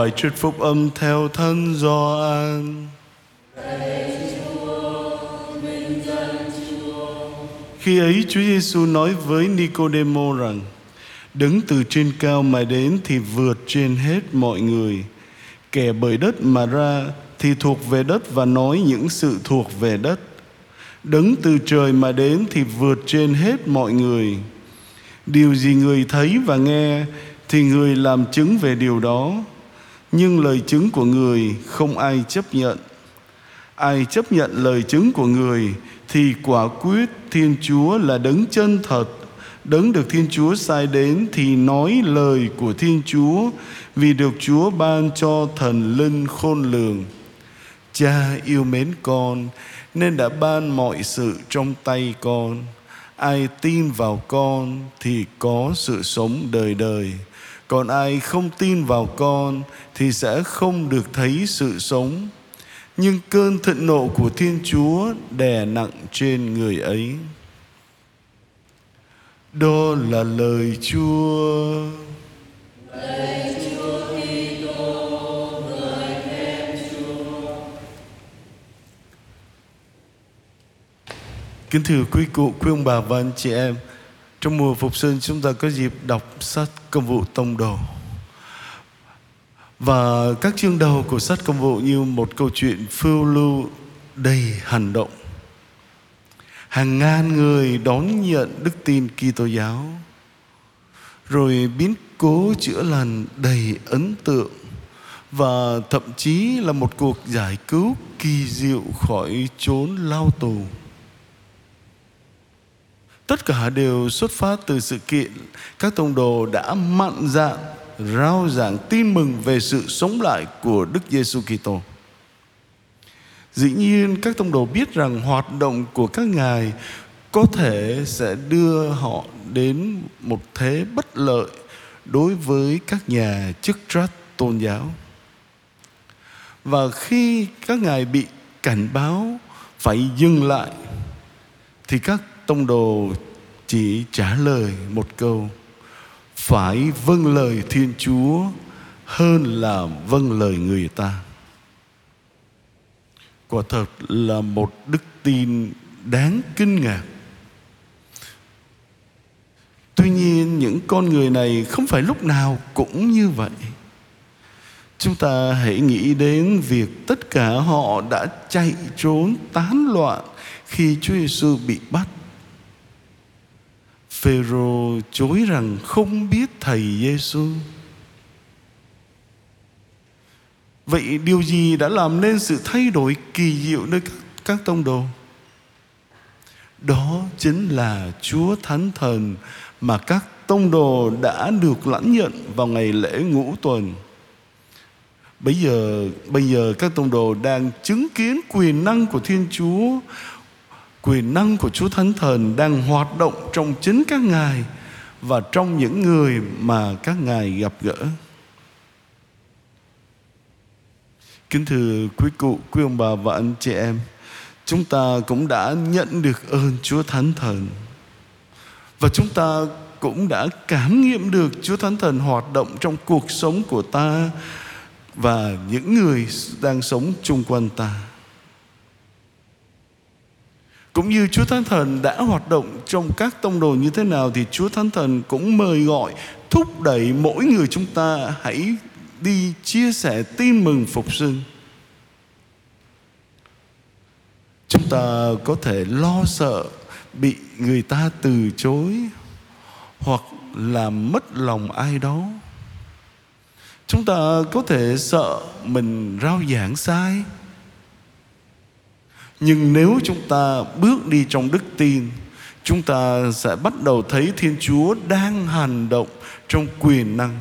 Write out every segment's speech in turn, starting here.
Bài thuyết phúc âm theo thân Gioan. Khi ấy Chúa Giêsu nói với Nicodemo rằng, đứng từ trên cao mà đến thì vượt trên hết mọi người. Kẻ bởi đất mà ra thì thuộc về đất và nói những sự thuộc về đất. Đứng từ trời mà đến thì vượt trên hết mọi người. Điều gì người thấy và nghe thì người làm chứng về điều đó. Nhưng lời chứng của người không ai chấp nhận. Ai chấp nhận lời chứng của người thì quả quyết Thiên Chúa là đấng chân thật đấng được Thiên Chúa sai đến thì nói lời của Thiên Chúa, vì được Chúa ban cho thần linh khôn lường. Cha yêu mến con, nên đã ban mọi sự trong tay con. Ai tin vào con thì có sự sống đời đời. Còn ai không tin vào con thì sẽ không được thấy sự sống. Nhưng cơn thịnh nộ của Thiên Chúa đè nặng trên người ấy. Đó là lời Chúa. Lời Chúa Kitô người khen Chúa. Kính thưa quý cụ, quý ông bà và anh chị em, trong mùa phục sinh, chúng ta có dịp đọc sách công vụ tông đồ. Và các chương đầu của sách công vụ như một câu chuyện phiêu lưu đầy hành động hàng ngàn người đón nhận đức tin Kitô giáo, rồi biến cố chữa lành đầy ấn tượng và thậm chí là một cuộc giải cứu kỳ diệu khỏi chốn lao tù. Tất cả đều xuất phát từ sự kiện các tông đồ đã mặn dạn rao giảng tin mừng về sự sống lại của Đức Giêsu Kitô. Dĩ nhiên, các tông đồ biết rằng hoạt động của các ngài có thể sẽ đưa họ đến một thế bất lợi đối với các nhà chức trách tôn giáo. Và khi các ngài bị cảnh báo phải dừng lại, thì các tông đồ chỉ trả lời một câu, phải vâng lời Thiên Chúa hơn là vâng lời người ta. Quả thật là một đức tin đáng kinh ngạc. Tuy nhiên, những con người này không phải lúc nào cũng như vậy. Chúng ta hãy nghĩ đến việc tất cả họ đã chạy trốn tán loạn khi Chúa Giêsu bị bắt. Phêrô chối rằng không biết thầy Giêsu. Vậy điều gì đã làm nên sự thay đổi kỳ diệu nơi các, các tông đồ? Đó chính là Chúa Thánh Thần mà các tông đồ đã được lãnh nhận vào ngày lễ ngũ tuần. Bây giờ bây giờ các tông đồ đang chứng kiến quyền năng của Thiên Chúa, quyền năng của Chúa Thánh Thần đang hoạt động trong chính các ngài và trong những người mà các ngài gặp gỡ. Kính thưa quý cụ, quý ông bà và anh chị em Chúng ta cũng đã nhận được ơn Chúa Thánh Thần Và chúng ta cũng đã cảm nghiệm được Chúa Thánh Thần hoạt động trong cuộc sống của ta Và những người đang sống chung quanh ta cũng như Chúa Thánh Thần đã hoạt động trong các tông đồ như thế nào thì Chúa Thánh Thần cũng mời gọi, thúc đẩy mỗi người chúng ta hãy đi chia sẻ tin mừng phục sinh. Chúng ta có thể lo sợ bị người ta từ chối hoặc làm mất lòng ai đó. Chúng ta có thể sợ mình rao giảng sai nhưng nếu chúng ta bước đi trong đức tin, chúng ta sẽ bắt đầu thấy thiên chúa đang hành động trong quyền năng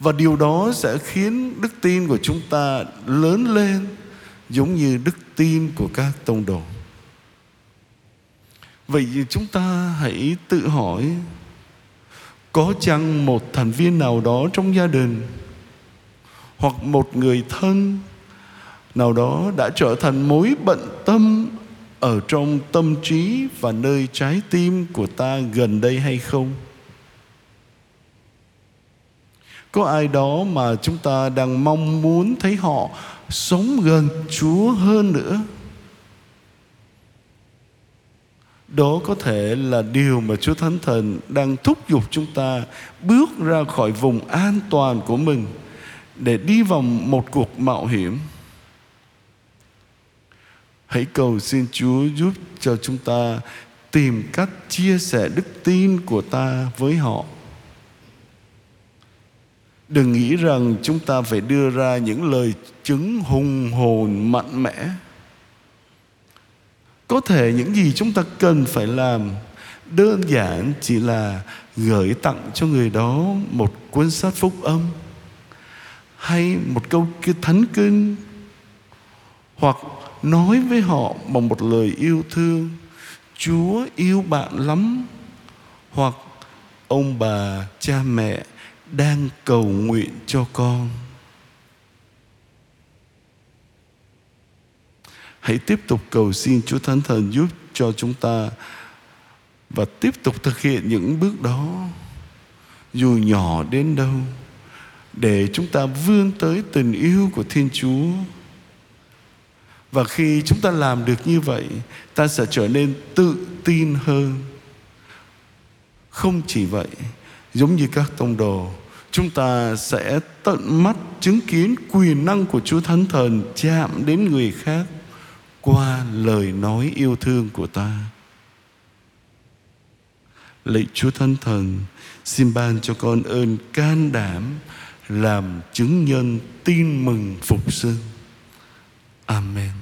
và điều đó sẽ khiến đức tin của chúng ta lớn lên giống như đức tin của các tông đồ. Vậy thì chúng ta hãy tự hỏi, có chăng một thành viên nào đó trong gia đình hoặc một người thân nào đó đã trở thành mối bận tâm ở trong tâm trí và nơi trái tim của ta gần đây hay không? có ai đó mà chúng ta đang mong muốn thấy họ sống gần Chúa hơn nữa. Đó có thể là điều mà Chúa Thánh Thần đang thúc giục chúng ta bước ra khỏi vùng an toàn của mình để đi vào một cuộc mạo hiểm. Hãy cầu xin Chúa giúp cho chúng ta tìm cách chia sẻ đức tin của ta với họ. Đừng nghĩ rằng chúng ta phải đưa ra những lời chứng hùng hồn mạnh mẽ. Có thể những gì chúng ta cần phải làm đơn giản chỉ là gửi tặng cho người đó một cuốn sách phúc âm hay một câu thánh kinh hoặc nói với họ bằng một lời yêu thương, chúa yêu bạn lắm. Hoặc, ông bà, cha mẹ đang cầu nguyện cho con. Hãy tiếp tục cầu xin chúa thánh thần giúp cho chúng ta và tiếp tục thực hiện những bước đó. Dù nhỏ đến đâu, để chúng ta vươn tới tình yêu của thiên chúa và khi chúng ta làm được như vậy, ta sẽ trở nên tự tin hơn. Không chỉ vậy, giống như các tông đồ, chúng ta sẽ tận mắt chứng kiến quyền năng của chúa thánh thần chạm đến người khác qua lời nói yêu thương của ta. Lạy chúa thánh thần, xin ban cho con ơn can đảm làm chứng nhân tin mừng phục sinh. Amen.